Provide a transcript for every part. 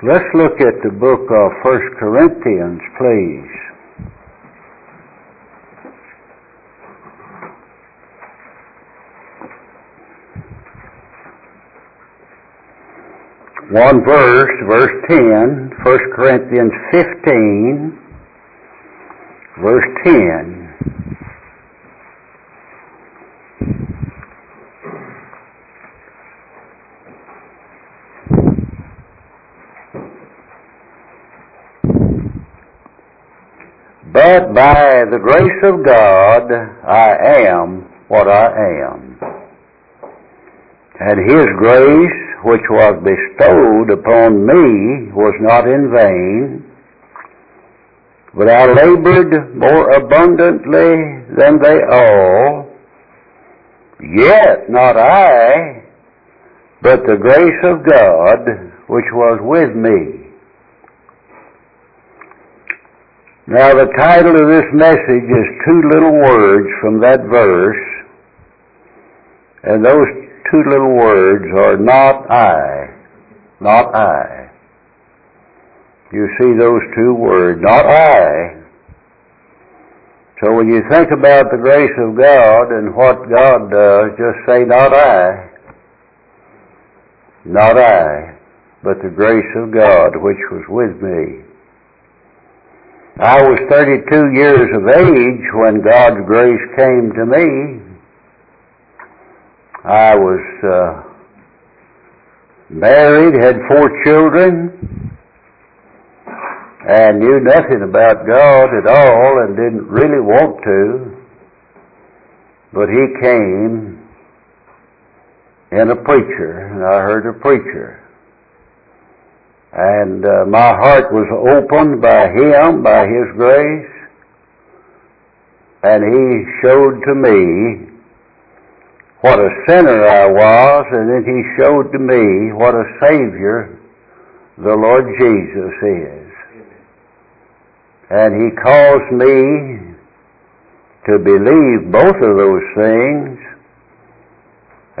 Let's look at the book of First Corinthians, please. One verse, verse 10, 1 Corinthians 15, verse 10. But by the grace of God, I am what I am. And His grace, which was bestowed upon me, was not in vain, but I labored more abundantly than they all. Yet not I, but the grace of God, which was with me. Now the title of this message is two little words from that verse, and those two little words are not I, not I. You see those two words, not I. So when you think about the grace of God and what God does, just say not I, not I, but the grace of God which was with me. I was 32 years of age when God's grace came to me. I was uh, married, had four children, and knew nothing about God at all and didn't really want to. But He came in a preacher, and I heard a preacher. And uh, my heart was opened by Him, by His grace, and He showed to me what a sinner I was, and then He showed to me what a Savior the Lord Jesus is. And He caused me to believe both of those things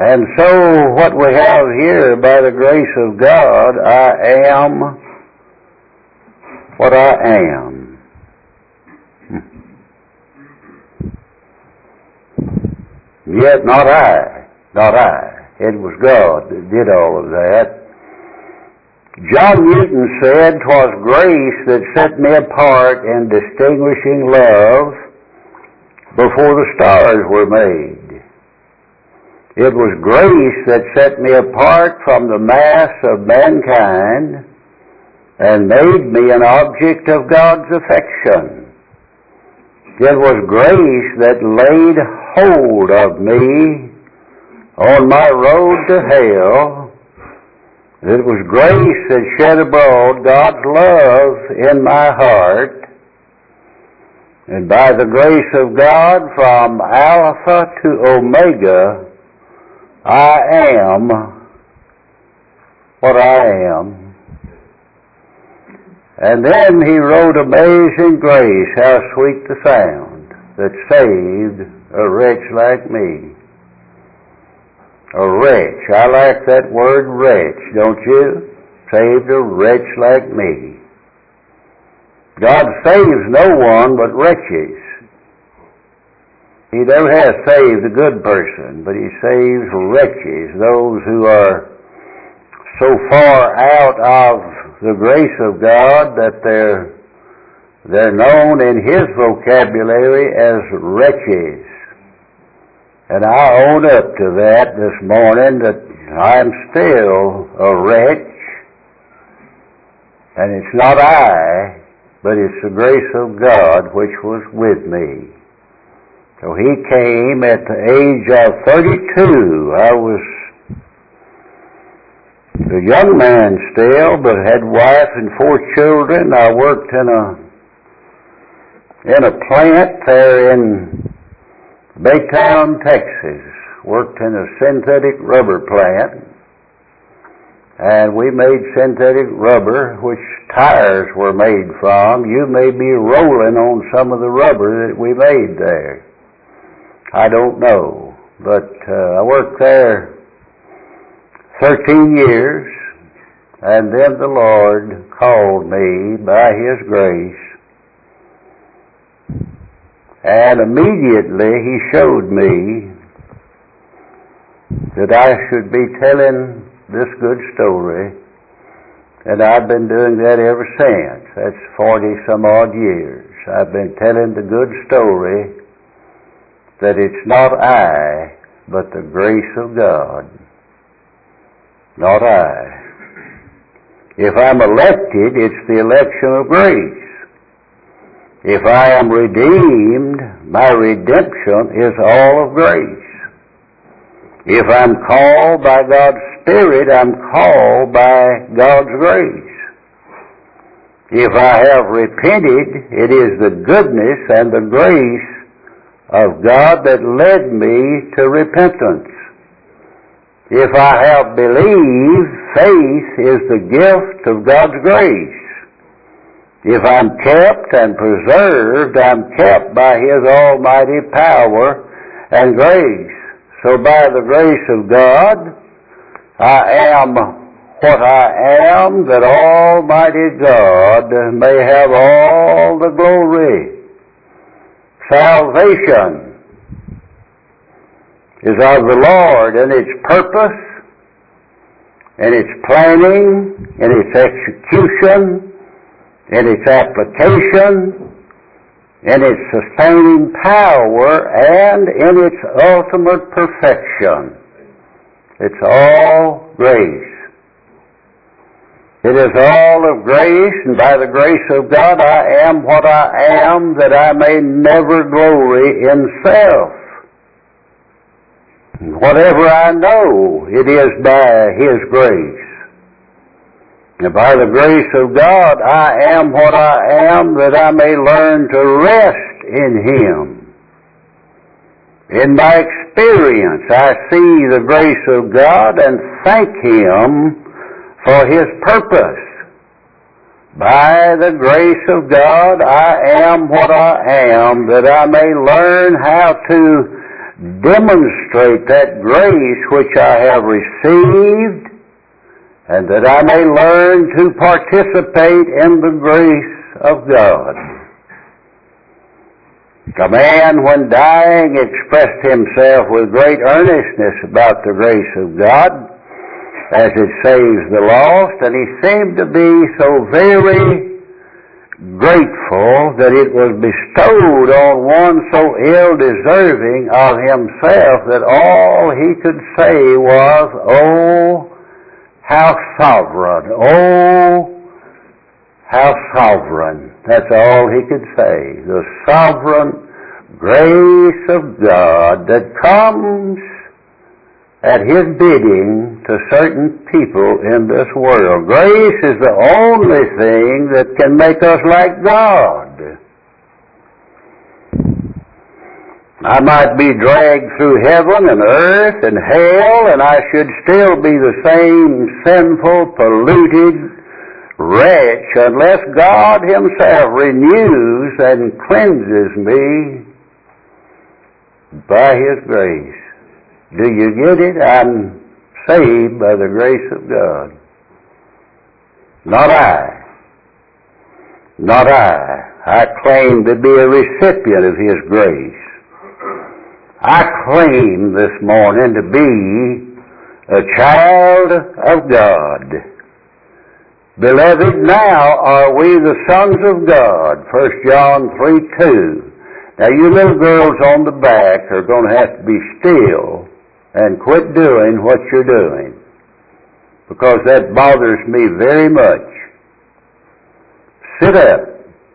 and so what we have here, by the grace of God, I am what I am. Yet not I, not I. It was God that did all of that. John Newton said, "'Twas grace that set me apart in distinguishing love before the stars were made. It was grace that set me apart from the mass of mankind and made me an object of God's affection. It was grace that laid hold of me on my road to hell. It was grace that shed abroad God's love in my heart. And by the grace of God, from Alpha to Omega, I am what I am. And then he wrote Amazing Grace, how sweet the sound that saved a wretch like me. A wretch. I like that word wretch, don't you? Saved a wretch like me. God saves no one but wretches. He never has saved a good person, but He saves wretches, those who are so far out of the grace of God that they're, they're known in His vocabulary as wretches. And I own up to that this morning that I'm still a wretch. And it's not I, but it's the grace of God which was with me. So he came at the age of 32. I was a young man still, but had wife and four children. I worked in a in a plant there in Baytown, Texas. Worked in a synthetic rubber plant. And we made synthetic rubber, which tires were made from. You may be rolling on some of the rubber that we made there. I don't know. But uh, I worked there 13 years, And then the Lord called me by His grace. And immediately He showed me that I should be telling this good story. And I've been doing that ever since. That's 40 some odd years. I've been telling the good story that it's not I, but the grace of God. Not I. If I'm elected, it's the election of grace. If I am redeemed, my redemption is all of grace. If I'm called by God's Spirit, I'm called by God's grace. If I have repented, it is the goodness and the grace of God that led me to repentance. If I have believed, faith is the gift of God's grace. If I'm kept and preserved, I'm kept by His almighty power and grace. So by the grace of God, I am what I am, that Almighty God may have all the glory. Salvation is of the Lord and its purpose and its planning and its execution and its application and its sustaining power and in its ultimate perfection. It's all grace. It is all of grace, and by the grace of God I am what I am, that I may never glory in self. Whatever I know, it is by His grace. And by the grace of God, I am what I am that I may learn to rest in Him. In my experience, I see the grace of God and thank Him for His purpose. By the grace of God, I am what I am that I may learn how to demonstrate that grace which I have received and that I may learn to participate in the grace of God. The man, when dying, expressed himself with great earnestness about the grace of God as it saves the lost, and he seemed to be so very grateful that it was bestowed on one so ill deserving of himself that all he could say was, Oh, how sovereign! Oh, how sovereign! That's all he could say. The sovereign grace of God that comes at His bidding to certain people in this world. Grace is the only thing that can make us like God. I might be dragged through heaven and earth and hell and I should still be the same sinful, polluted wretch unless God Himself renews and cleanses me by His grace. Do you get it? I'm saved by the grace of God. Not I. Not I. I claim to be a recipient of His grace. I claim this morning to be a child of God. Beloved, now are we the sons of God. 1 John 3 2. Now you little girls on the back are going to have to be still and quit doing what you're doing because that bothers me very much. Sit up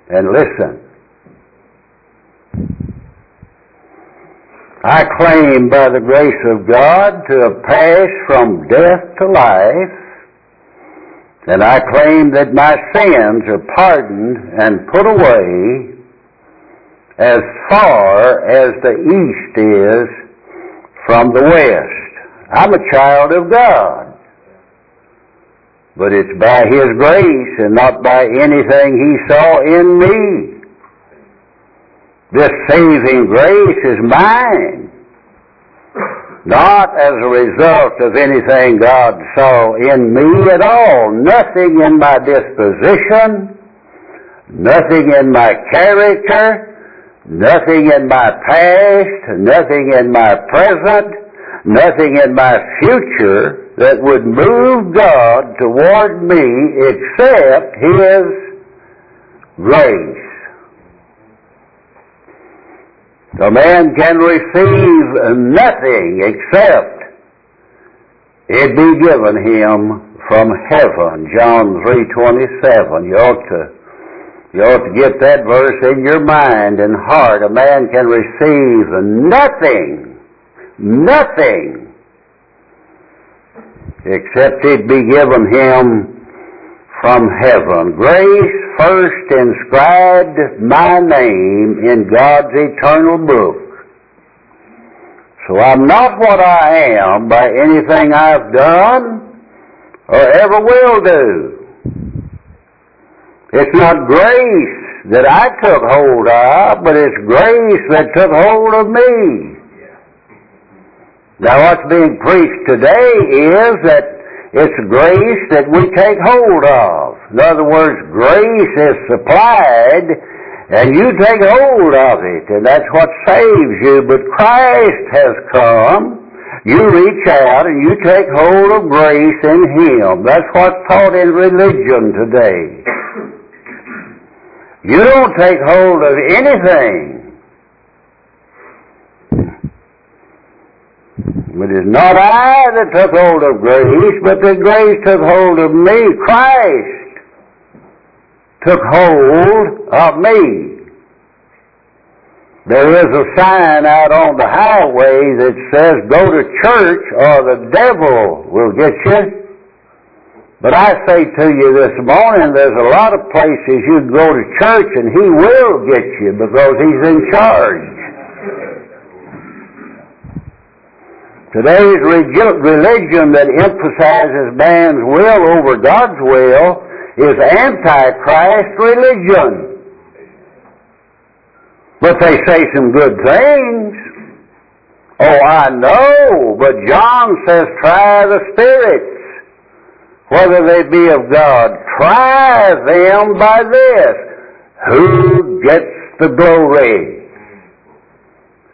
and listen. I claim by the grace of God to have passed from death to life, and I claim that my sins are pardoned and put away as far as the east is from the West. I'm a child of God. But it's by His grace and not by anything He saw in me. This saving grace is mine. Not as a result of anything God saw in me at all. Nothing in my disposition, nothing in my character, nothing in my past, nothing in my present, nothing in my future that would move God toward me except His grace. A man can receive nothing except it be given him from heaven. John 3.27. You ought to, you ought to get that verse in your mind and heart. A man can receive nothing, nothing, except it be given him from heaven. Grace first inscribed my name in God's eternal book. So I'm not what I am by anything I've done or ever will do. It's not grace that I took hold of, but it's grace that took hold of me. Now what's being preached today is that it's grace that we take hold of. In other words, grace is supplied and you take hold of it and that's what saves you. But Christ has come. You reach out and you take hold of grace in Him. That's what's taught in religion today. You don't take hold of anything It is not I that took hold of grace, but the grace took hold of me. Christ took hold of me. There is a sign out on the highway that says, go to church or the devil will get you. But I say to you this morning, there's a lot of places you go to church and he will get you because he's in charge. Today's religion that emphasizes man's will over God's will is antichrist religion. But they say some good things. Oh, I know, but John says try the spirits, whether they be of God. Try them by this. Who gets the glory?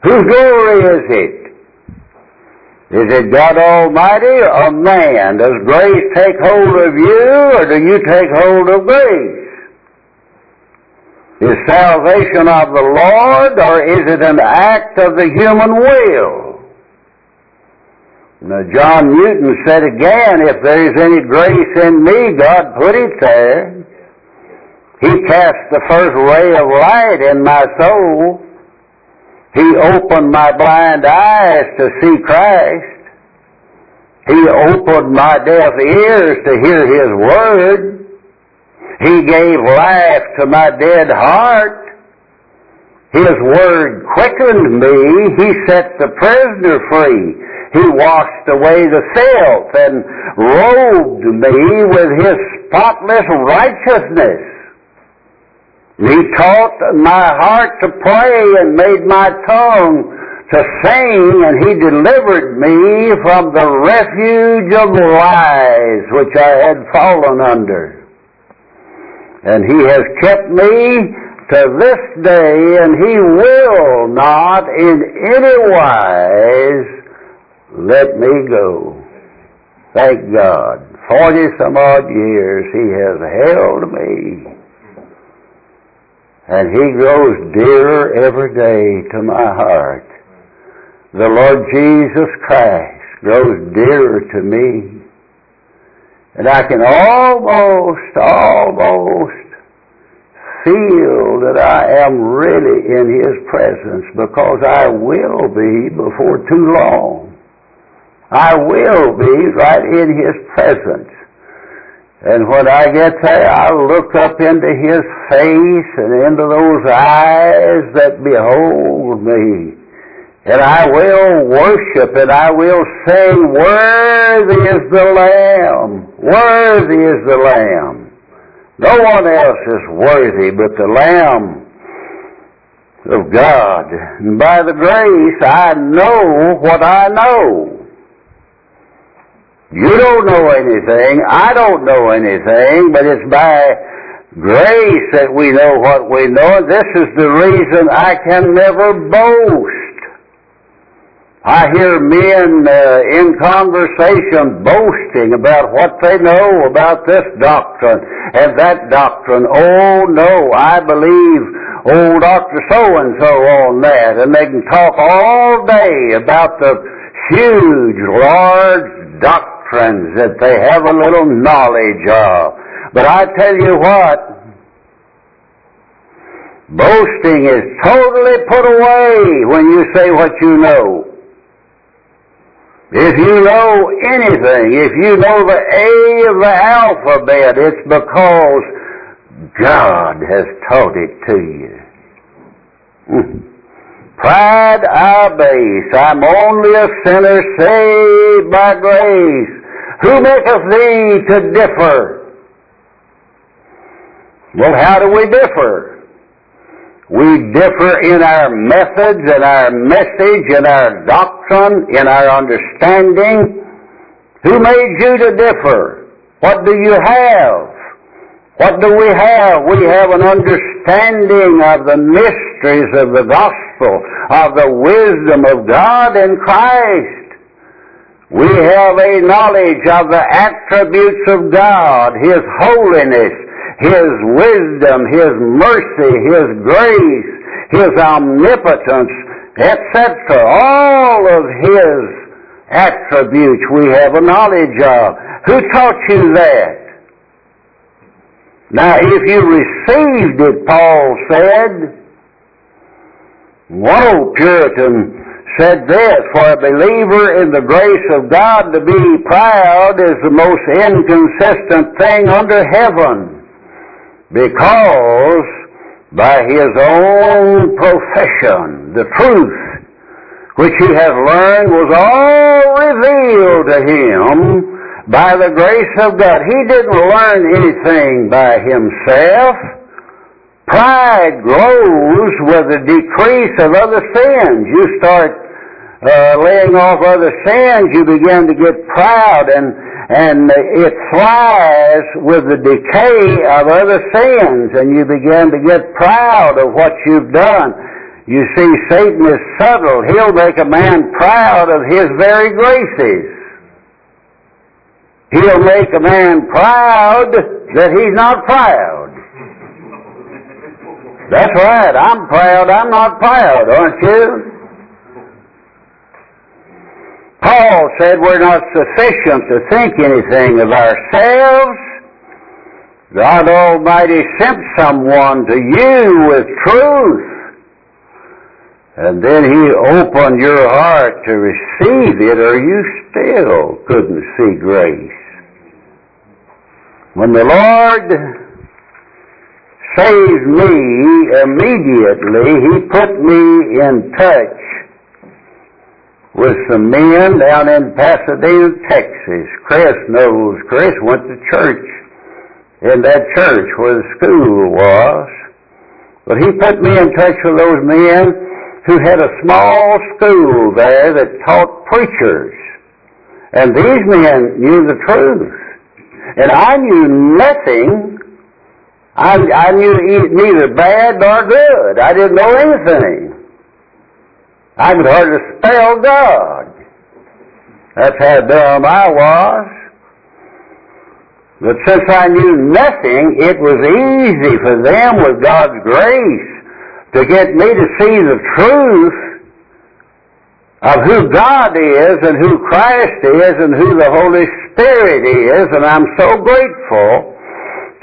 Whose glory is it? Is it God Almighty or man? Does grace take hold of you or do you take hold of grace? Is salvation of the Lord or is it an act of the human will? Now John Newton said again, if there is any grace in me, God put it there. He cast the first ray of light in my soul. He opened my blind eyes to see Christ. He opened my deaf ears to hear His Word. He gave life to my dead heart. His Word quickened me. He set the prisoner free. He washed away the filth and robed me with His spotless righteousness. He taught my heart to pray and made my tongue to sing, and He delivered me from the refuge of lies which I had fallen under. And He has kept me to this day, and He will not in any wise let me go. Thank God. Forty some odd years He has held me and He grows dearer every day to my heart. The Lord Jesus Christ grows dearer to me. And I can almost, almost feel that I am really in His presence because I will be before too long. I will be right in His presence. And when I get there, I'll look up into His face and into those eyes that behold me. And I will worship and I will say, Worthy is the Lamb. Worthy is the Lamb. No one else is worthy but the Lamb of God. And by the grace, I know what I know. You don't know anything. I don't know anything, but it's by grace that we know what we know. This is the reason I can never boast. I hear men uh, in conversation boasting about what they know about this doctrine and that doctrine. Oh no, I believe old Dr. So-and-so on that. And they can talk all day about the huge, large doctrines that they have a little knowledge of. But I tell you what, boasting is totally put away when you say what you know. If you know anything, if you know the A of the alphabet, it's because God has taught it to you. Hmm. Pride I base. I'm only a sinner saved by grace. Who maketh thee to differ? Well, how do we differ? We differ in our methods, in our message, in our doctrine, in our understanding. Who made you to differ? What do you have? What do we have? We have an understanding of the mysteries of the gospel, of the wisdom of God in Christ. We have a knowledge of the attributes of God, His holiness, his wisdom, His mercy, His grace, His omnipotence, etc. All of His attributes we have a knowledge of. Who taught you that? Now, if you received it, Paul said, one old Puritan said this, for a believer in the grace of God to be proud is the most inconsistent thing under heaven because by his own profession, the truth which he has learned was all revealed to him by the grace of God. He didn't learn anything by himself. Pride grows with the decrease of other sins. You start laying off other sins, you begin to get proud and and it flies with the decay of other sins, and you begin to get proud of what you've done. You see, Satan is subtle. He'll make a man proud of his very graces. He'll make a man proud that he's not proud. That's right. I'm proud. I'm not proud, aren't you? Paul said we're not sufficient to think anything of ourselves. God Almighty sent someone to you with truth. And then He opened your heart to receive it or you still couldn't see grace. When the Lord saved me immediately, He put me in touch with some men down in Pasadena, Texas. Chris knows. Chris went to church in that church where the school was. But he put me in touch with those men who had a small school there that taught preachers. And these men knew the truth. And I knew nothing. I, I knew neither bad nor good. I didn't know anything. I could hardly spell God. That's how dumb I was. But since I knew nothing, it was easy for them with God's grace to get me to see the truth of who God is and who Christ is and who the Holy Spirit is. And I'm so grateful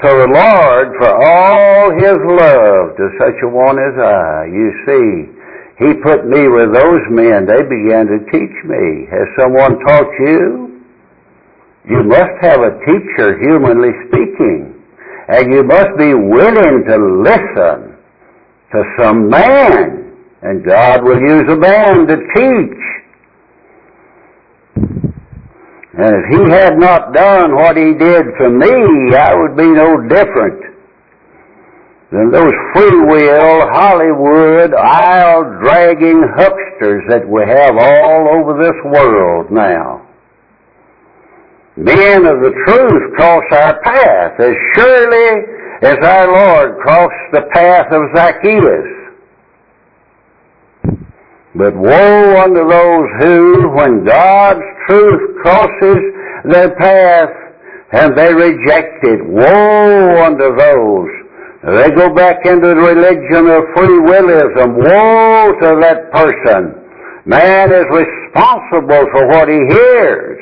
to the Lord for all His love to such a one as I. You see, he put me with those men. They began to teach me. Has someone taught you? You must have a teacher, humanly speaking. And you must be willing to listen to some man. And God will use a man to teach. And if he had not done what he did for me, I would be no different. Than those free will, Hollywood, aisle dragging hucksters that we have all over this world now. Men of the truth cross our path as surely as our Lord crossed the path of Zacchaeus. But woe unto those who, when God's truth crosses their path, and they reject it. Woe unto those. They go back into the religion of free willism. Woe to that person. Man is responsible for what he hears.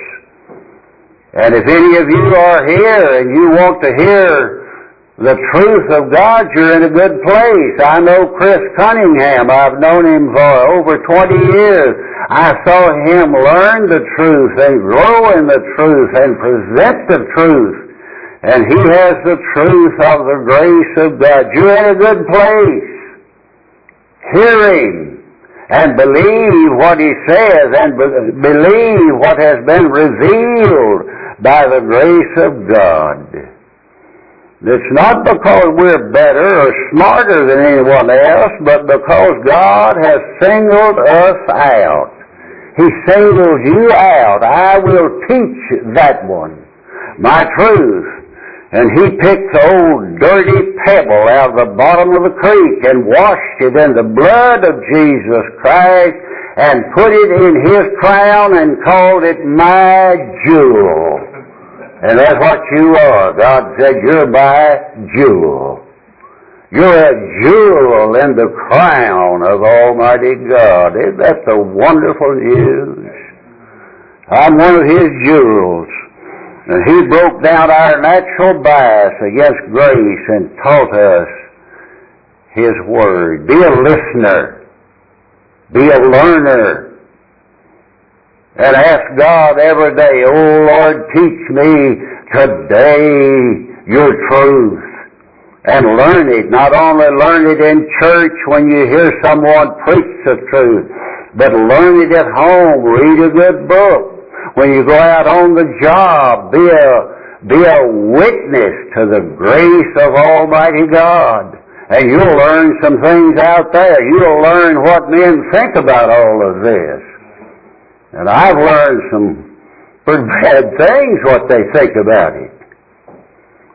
And if any of you are here and you want to hear the truth of God, you're in a good place. I know Chris Cunningham. I've known him for over 20 years. I saw him learn the truth and grow in the truth and present the truth. And he has the truth of the grace of God. You're in a good place. Hearing and believe what he says and be- believe what has been revealed by the grace of God. It's not because we're better or smarter than anyone else, but because God has singled us out. He singles you out. I will teach that one my truth. And he picked the old dirty pebble out of the bottom of the creek and washed it in the blood of Jesus Christ and put it in his crown and called it my jewel. And that's what you are. God said you're my jewel. You're a jewel in the crown of Almighty God. Isn't that the wonderful news? I'm one of His jewels. And He broke down our natural bias against grace and taught us His Word. Be a listener. Be a learner and ask God every day, Oh Lord, teach me today your truth. And learn it. Not only learn it in church when you hear someone preach the truth, but learn it at home. Read a good book. When you go out on the job, be a, be a witness to the grace of Almighty God. And you'll learn some things out there. You'll learn what men think about all of this. And I've learned some pretty bad things what they think about it.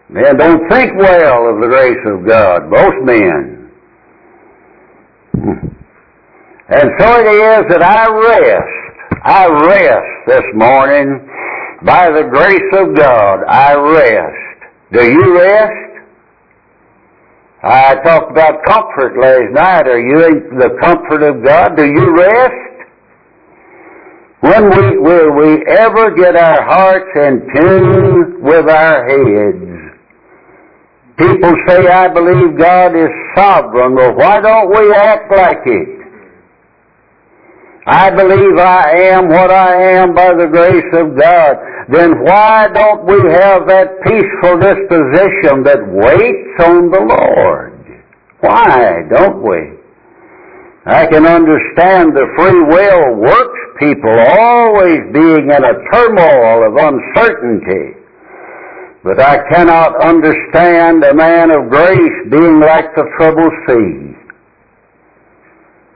Men don't think well of the grace of God, most men. And so it is that I rest. I rest this morning by the grace of God. I rest. Do you rest? I talked about comfort last night. Are you in the comfort of God? Do you rest? When we, will we ever get our hearts in tune with our heads? People say, I believe God is sovereign. Well, why don't we act like it? I believe I am what I am by the grace of God. Then why don't we have that peaceful disposition that waits on the Lord? Why don't we? I can understand the free will works people always being in a turmoil of uncertainty. But I cannot understand a man of grace being like the troubled sea.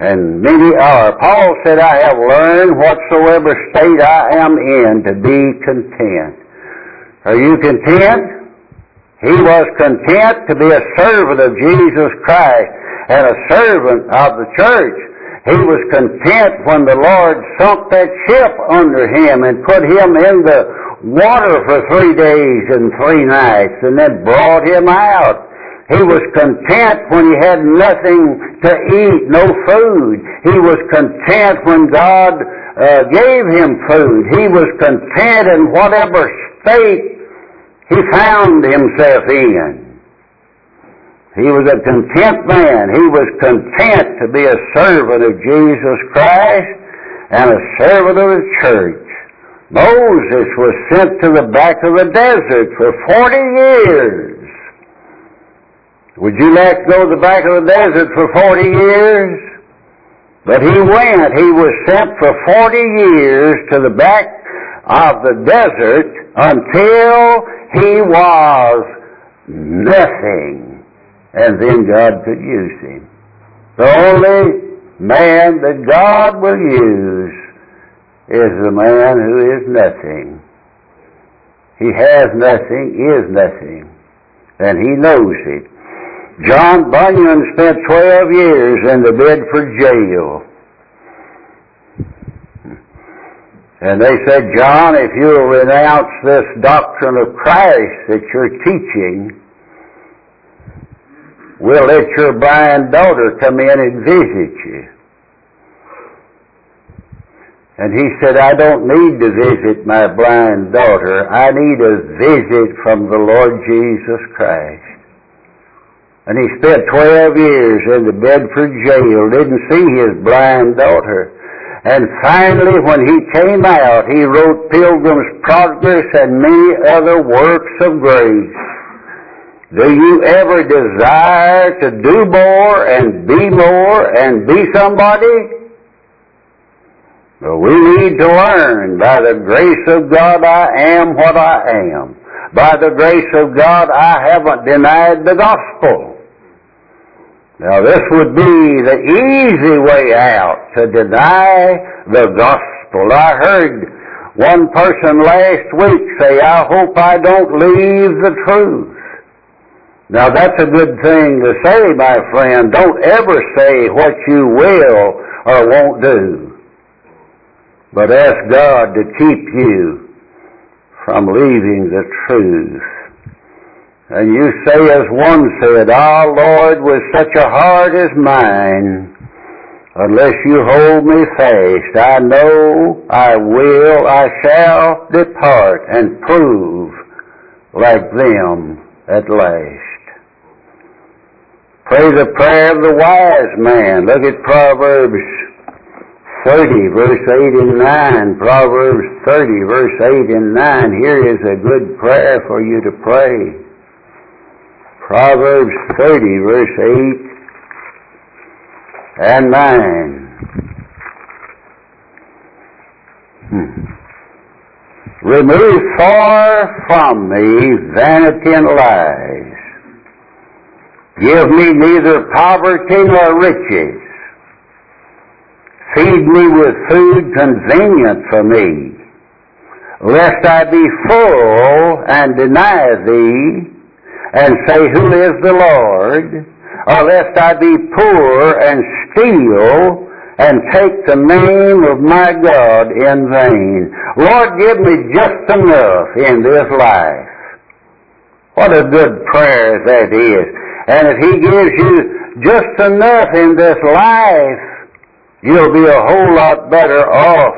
And many are. Paul said, I have learned whatsoever state I am in to be content. Are you content? He was content to be a servant of Jesus Christ and a servant of the church. He was content when the Lord sunk that ship under him and put him in the water for three days and three nights and then brought him out. He was content when he had nothing to eat, no food. He was content when God uh, gave him food. He was content in whatever state he found himself in. He was a content man. He was content to be a servant of Jesus Christ and a servant of the church. Moses was sent to the back of the desert for 40 years. Would you like to go the back of the desert for 40 years? But he went. He was sent for 40 years to the back of the desert until he was nothing. and then God could use him. The only man that God will use is the man who is nothing. He has nothing, is nothing, and he knows it. John Bunyan spent 12 years in the Bedford jail. And they said, John, if you'll renounce this doctrine of Christ that you're teaching, we'll let your blind daughter come in and visit you. And he said, I don't need to visit my blind daughter. I need a visit from the Lord Jesus Christ. And he spent 12 years in the Bedford jail, didn't see his blind daughter. And finally, when he came out, he wrote Pilgrim's Progress and many other works of grace. Do you ever desire to do more and be more and be somebody? we need to learn by the grace of God I am what I am. By the grace of God I haven't denied the gospel. Now this would be the easy way out to deny the gospel. I heard one person last week say, I hope I don't leave the truth. Now that's a good thing to say, my friend. Don't ever say what you will or won't do but ask God to keep you from leaving the truth. And you say as one said, Our Lord, with such a heart as mine, unless you hold me fast, I know I will, I shall depart and prove like them at last. Pray the prayer of the wise man. Look at Proverbs 30, verse 8 and 9, Proverbs 30, verse 8 and 9. Here is a good prayer for you to pray. Proverbs 30, verse 8 and 9. Hmm. Remove far from me vanity and lies. Give me neither poverty nor riches Feed me with food convenient for me, lest I be full and deny thee, and say, Who is the Lord? Or lest I be poor and steal and take the name of my God in vain. Lord, give me just enough in this life. What a good prayer that is. And if He gives you just enough in this life, you'll be a whole lot better off.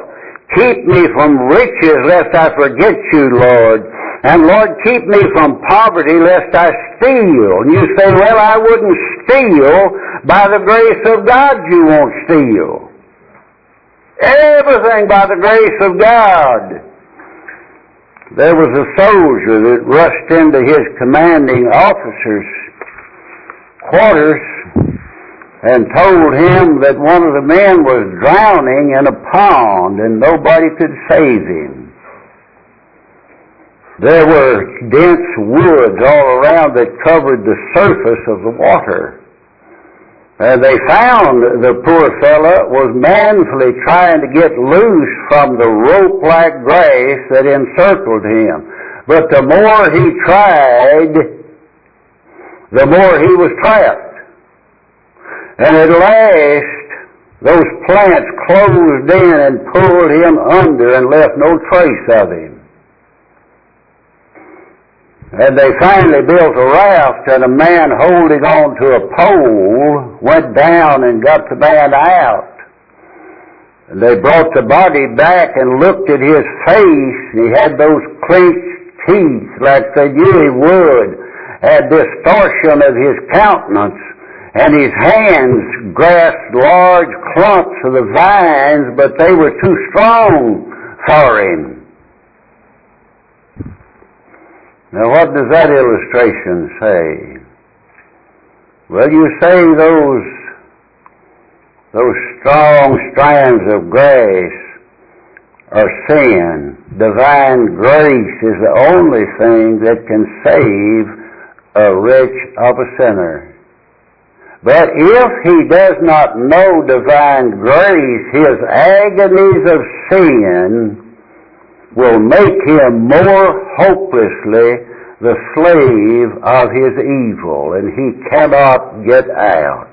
Keep me from riches lest I forget you, Lord. And Lord, keep me from poverty lest I steal. And you say, well, I wouldn't steal. By the grace of God, you won't steal. Everything by the grace of God. There was a soldier that rushed into his commanding officer's quarters and told him that one of the men was drowning in a pond and nobody could save him. There were dense woods all around that covered the surface of the water. And they found the poor fellow was manfully trying to get loose from the rope-like grass that encircled him. But the more he tried, the more he was trapped. And at last, those plants closed in and pulled him under and left no trace of him. And they finally built a raft and a man holding on to a pole went down and got the man out. And they brought the body back and looked at his face. He had those clenched teeth like they knew he would, had distortion of his countenance and his hands grasped large clumps of the vines, but they were too strong for him. Now what does that illustration say? Well, you say those, those strong strands of grace are sin. Divine grace is the only thing that can save a wretch of a sinner. But if he does not know divine grace, his agonies of sin will make him more hopelessly the slave of his evil, and he cannot get out.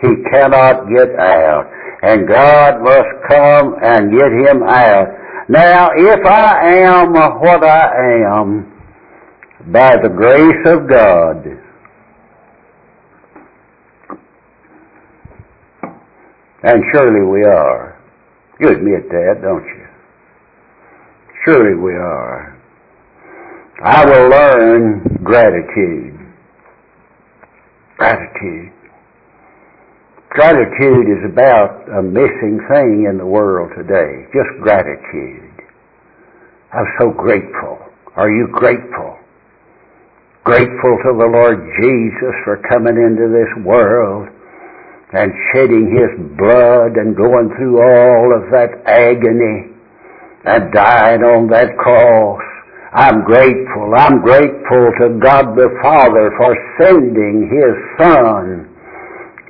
He cannot get out. And God must come and get him out. Now, if I am what I am, by the grace of God, and surely we are. You admit that, don't you? Surely we are. I will learn gratitude. Gratitude. Gratitude is about a missing thing in the world today. Just gratitude. I'm so grateful. Are you grateful? Grateful to the Lord Jesus for coming into this world and shedding His blood and going through all of that agony and died on that cross I'm grateful. I'm grateful to God the Father for sending His Son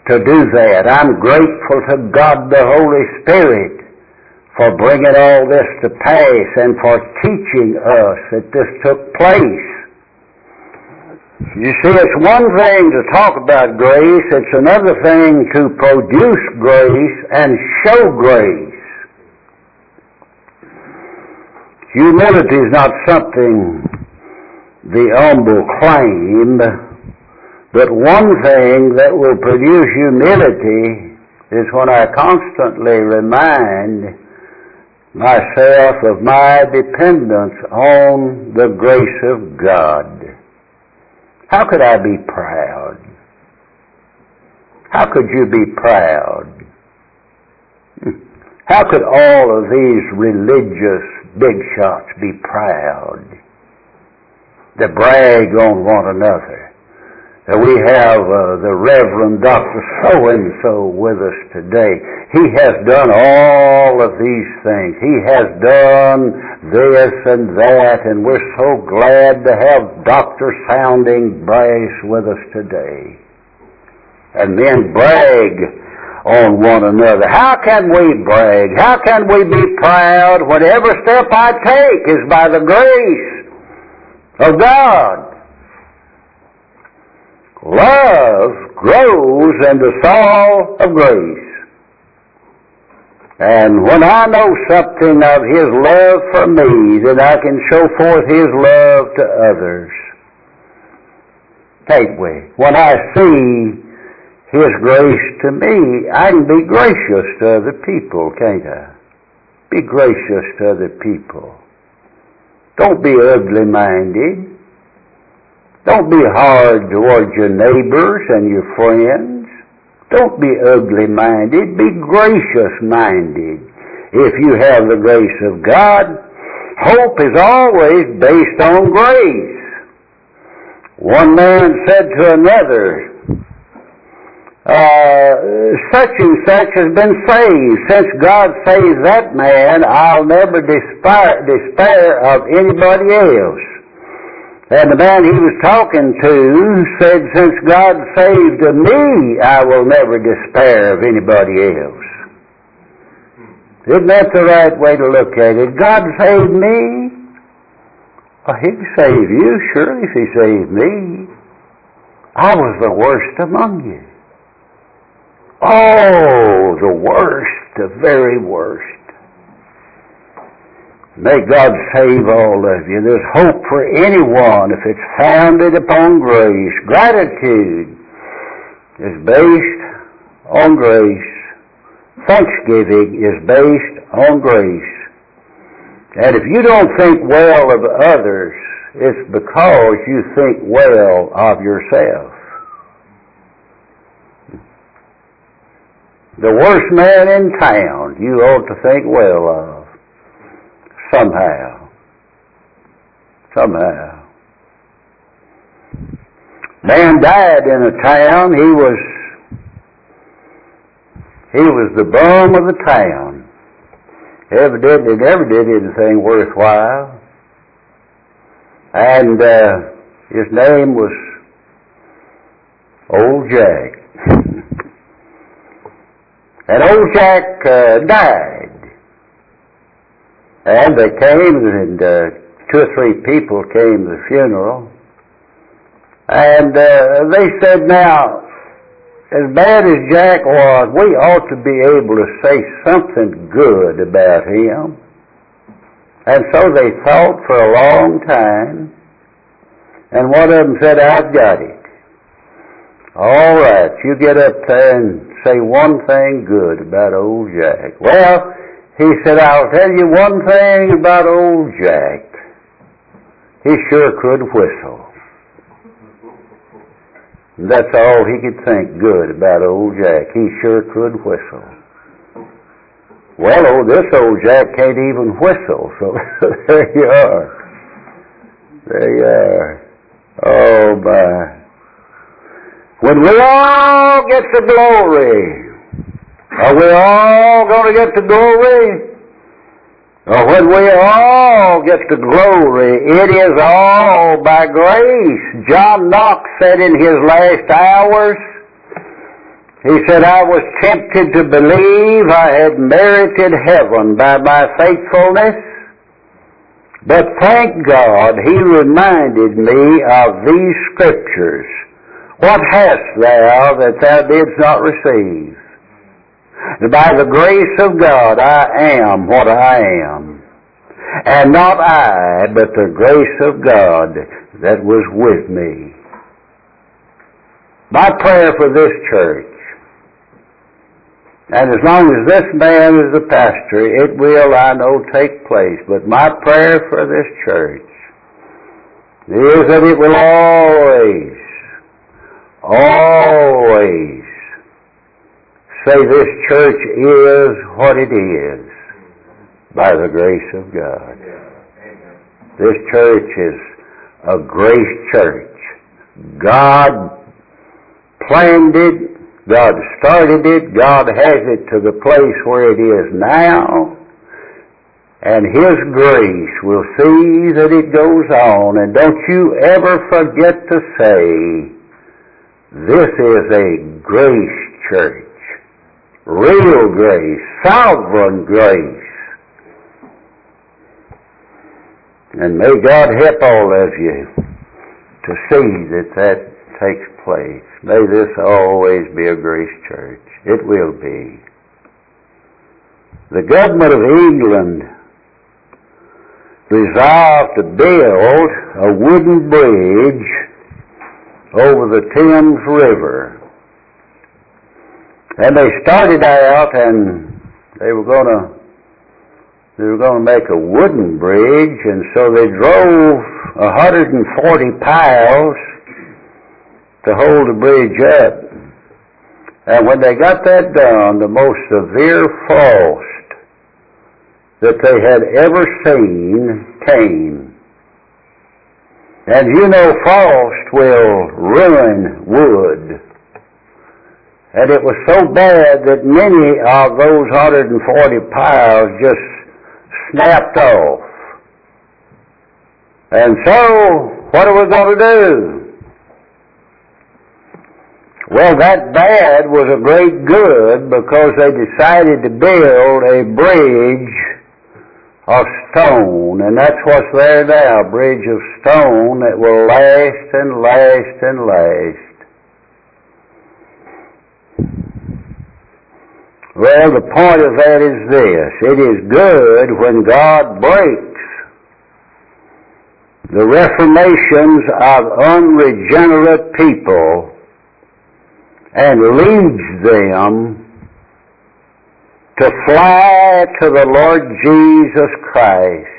to do that. I'm grateful to God the Holy Spirit for bringing all this to pass and for teaching us that this took place. You see, it's one thing to talk about grace, it's another thing to produce grace and show grace. Humility is not something the humble claim, but one thing that will produce humility is when I constantly remind myself of my dependence on the grace of God. How could I be proud? How could you be proud? Hmm. How could all of these religious big shots be proud, to brag on one another. Uh, we have uh, the Reverend Dr. So-and-so with us today. He has done all of these things. He has done this and that, and we're so glad to have Dr. Sounding Brass with us today. And then brag on one another. How can we brag? How can we be proud when every step I take is by the grace of God? Love grows in the soil of grace. And when I know something of His love for me, then I can show forth His love to others. Take we? When I see his grace to me, I can be gracious to other people, can't I? Be gracious to other people. Don't be ugly minded. Don't be hard towards your neighbors and your friends. Don't be ugly minded. Be gracious minded. If you have the grace of God, hope is always based on grace. One man said to another, uh, such and such has been saved. Since God saved that man, I'll never despair, despair of anybody else. And the man he was talking to said, since God saved me, I will never despair of anybody else. Isn't that the right way to look at it? God saved me. Well, he can save you, surely, if he saved me. I was the worst among you. Oh, the worst, the very worst. May God save all of you. There's hope for anyone if it's founded upon grace. Gratitude is based on grace. Thanksgiving is based on grace. And if you don't think well of others, it's because you think well of yourself. The worst man in town you ought to think well of. Somehow. Somehow. Man died in a town. He was he was the bum of the town. Evidently never did anything worthwhile. And uh, his name was Old Jack. And old Jack uh, died. And they came, and uh, two or three people came to the funeral. And uh, they said, now, as bad as Jack was, we ought to be able to say something good about him. And so they thought for a long time, and one of them said, I've got it. All right, you get up there and say one thing good about old Jack. Well, he said, I'll tell you one thing about old Jack. He sure could whistle. And that's all he could think good about old Jack. He sure could whistle. Well, oh, this old Jack can't even whistle, so there you are. There you are. Oh, my. When we all get to glory, are we all going to get to glory? Or when we all get to glory, it is all by grace. John Knox said in his last hours, he said, I was tempted to believe I had merited heaven by my faithfulness, but thank God he reminded me of these scriptures. What hast thou that thou didst not receive? And By the grace of God I am what I am. And not I, but the grace of God that was with me. My prayer for this church and as long as this man is the pastor, it will, I know, take place. But my prayer for this church is that it will always, always say this church is what it is by the grace of God. This church is a grace church. God planned it God started it. God has it to the place where it is now. And His grace will see that it goes on. And don't you ever forget to say, this is a grace church. Real grace. Sovereign grace. And may God help all of you to see that that takes place. May this always be a grace church. It will be. The government of England resolved to build a wooden bridge over the Thames River. And they started out and they were going to they were going to make a wooden bridge and so they drove 140 piles to hold the bridge up. And when they got that done, the most severe frost that they had ever seen came. And you know frost will ruin wood. And it was so bad that many of those 140 piles just snapped off. And so, what are we going to do? Well, that bad was a great good because they decided to build a bridge of stone, and that's what's there now, a bridge of stone that will last and last and last. Well, the point of that is this. It is good when God breaks the reformations of unregenerate people and leads them to fly to the Lord Jesus Christ.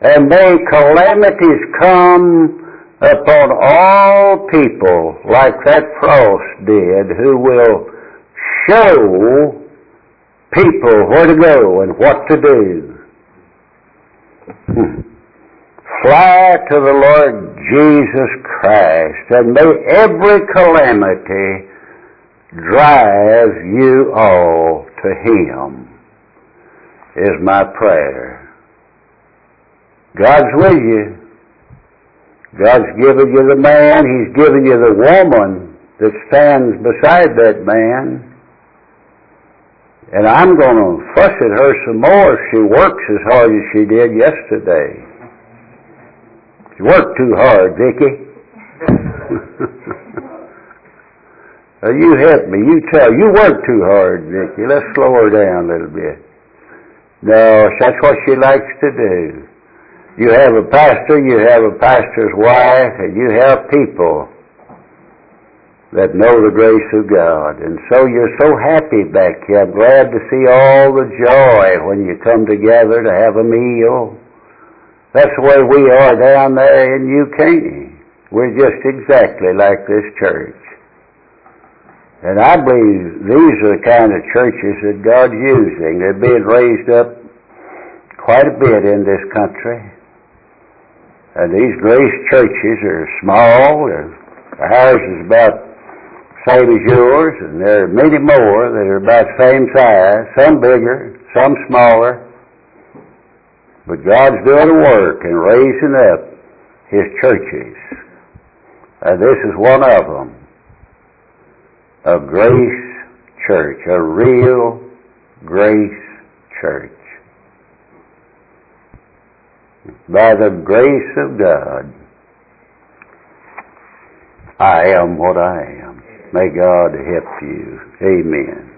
And may calamities come upon all people like that frost did who will show people where to go and what to do. Hmm. Fly to the Lord Jesus Christ, and may every calamity drive you all to Him, is my prayer. God's with you. God's given you the man, He's given you the woman that stands beside that man. And I'm going to fuss at her some more if she works as hard as she did yesterday. She worked too hard, Vicky. you help me. You tell. You work too hard, Vicky. Let's slow her down a little bit. No, that's what she likes to do. You have a pastor, you have a pastor's wife, and you have people that know the grace of God. And so you're so happy back here. I'm glad to see all the joy when you come together to have a meal. That's the way we are down there in Caney. We're just exactly like this church. And I believe these are the kind of churches that God's using. They're being raised up quite a bit in this country. And these grace churches are small, and ours is about same as yours, and there are many more that are about the same size, some bigger, some smaller. But God's doing a work in raising up His churches. And this is one of them. A grace church, a real grace church. By the grace of God, I am what I am. May God help you. Amen.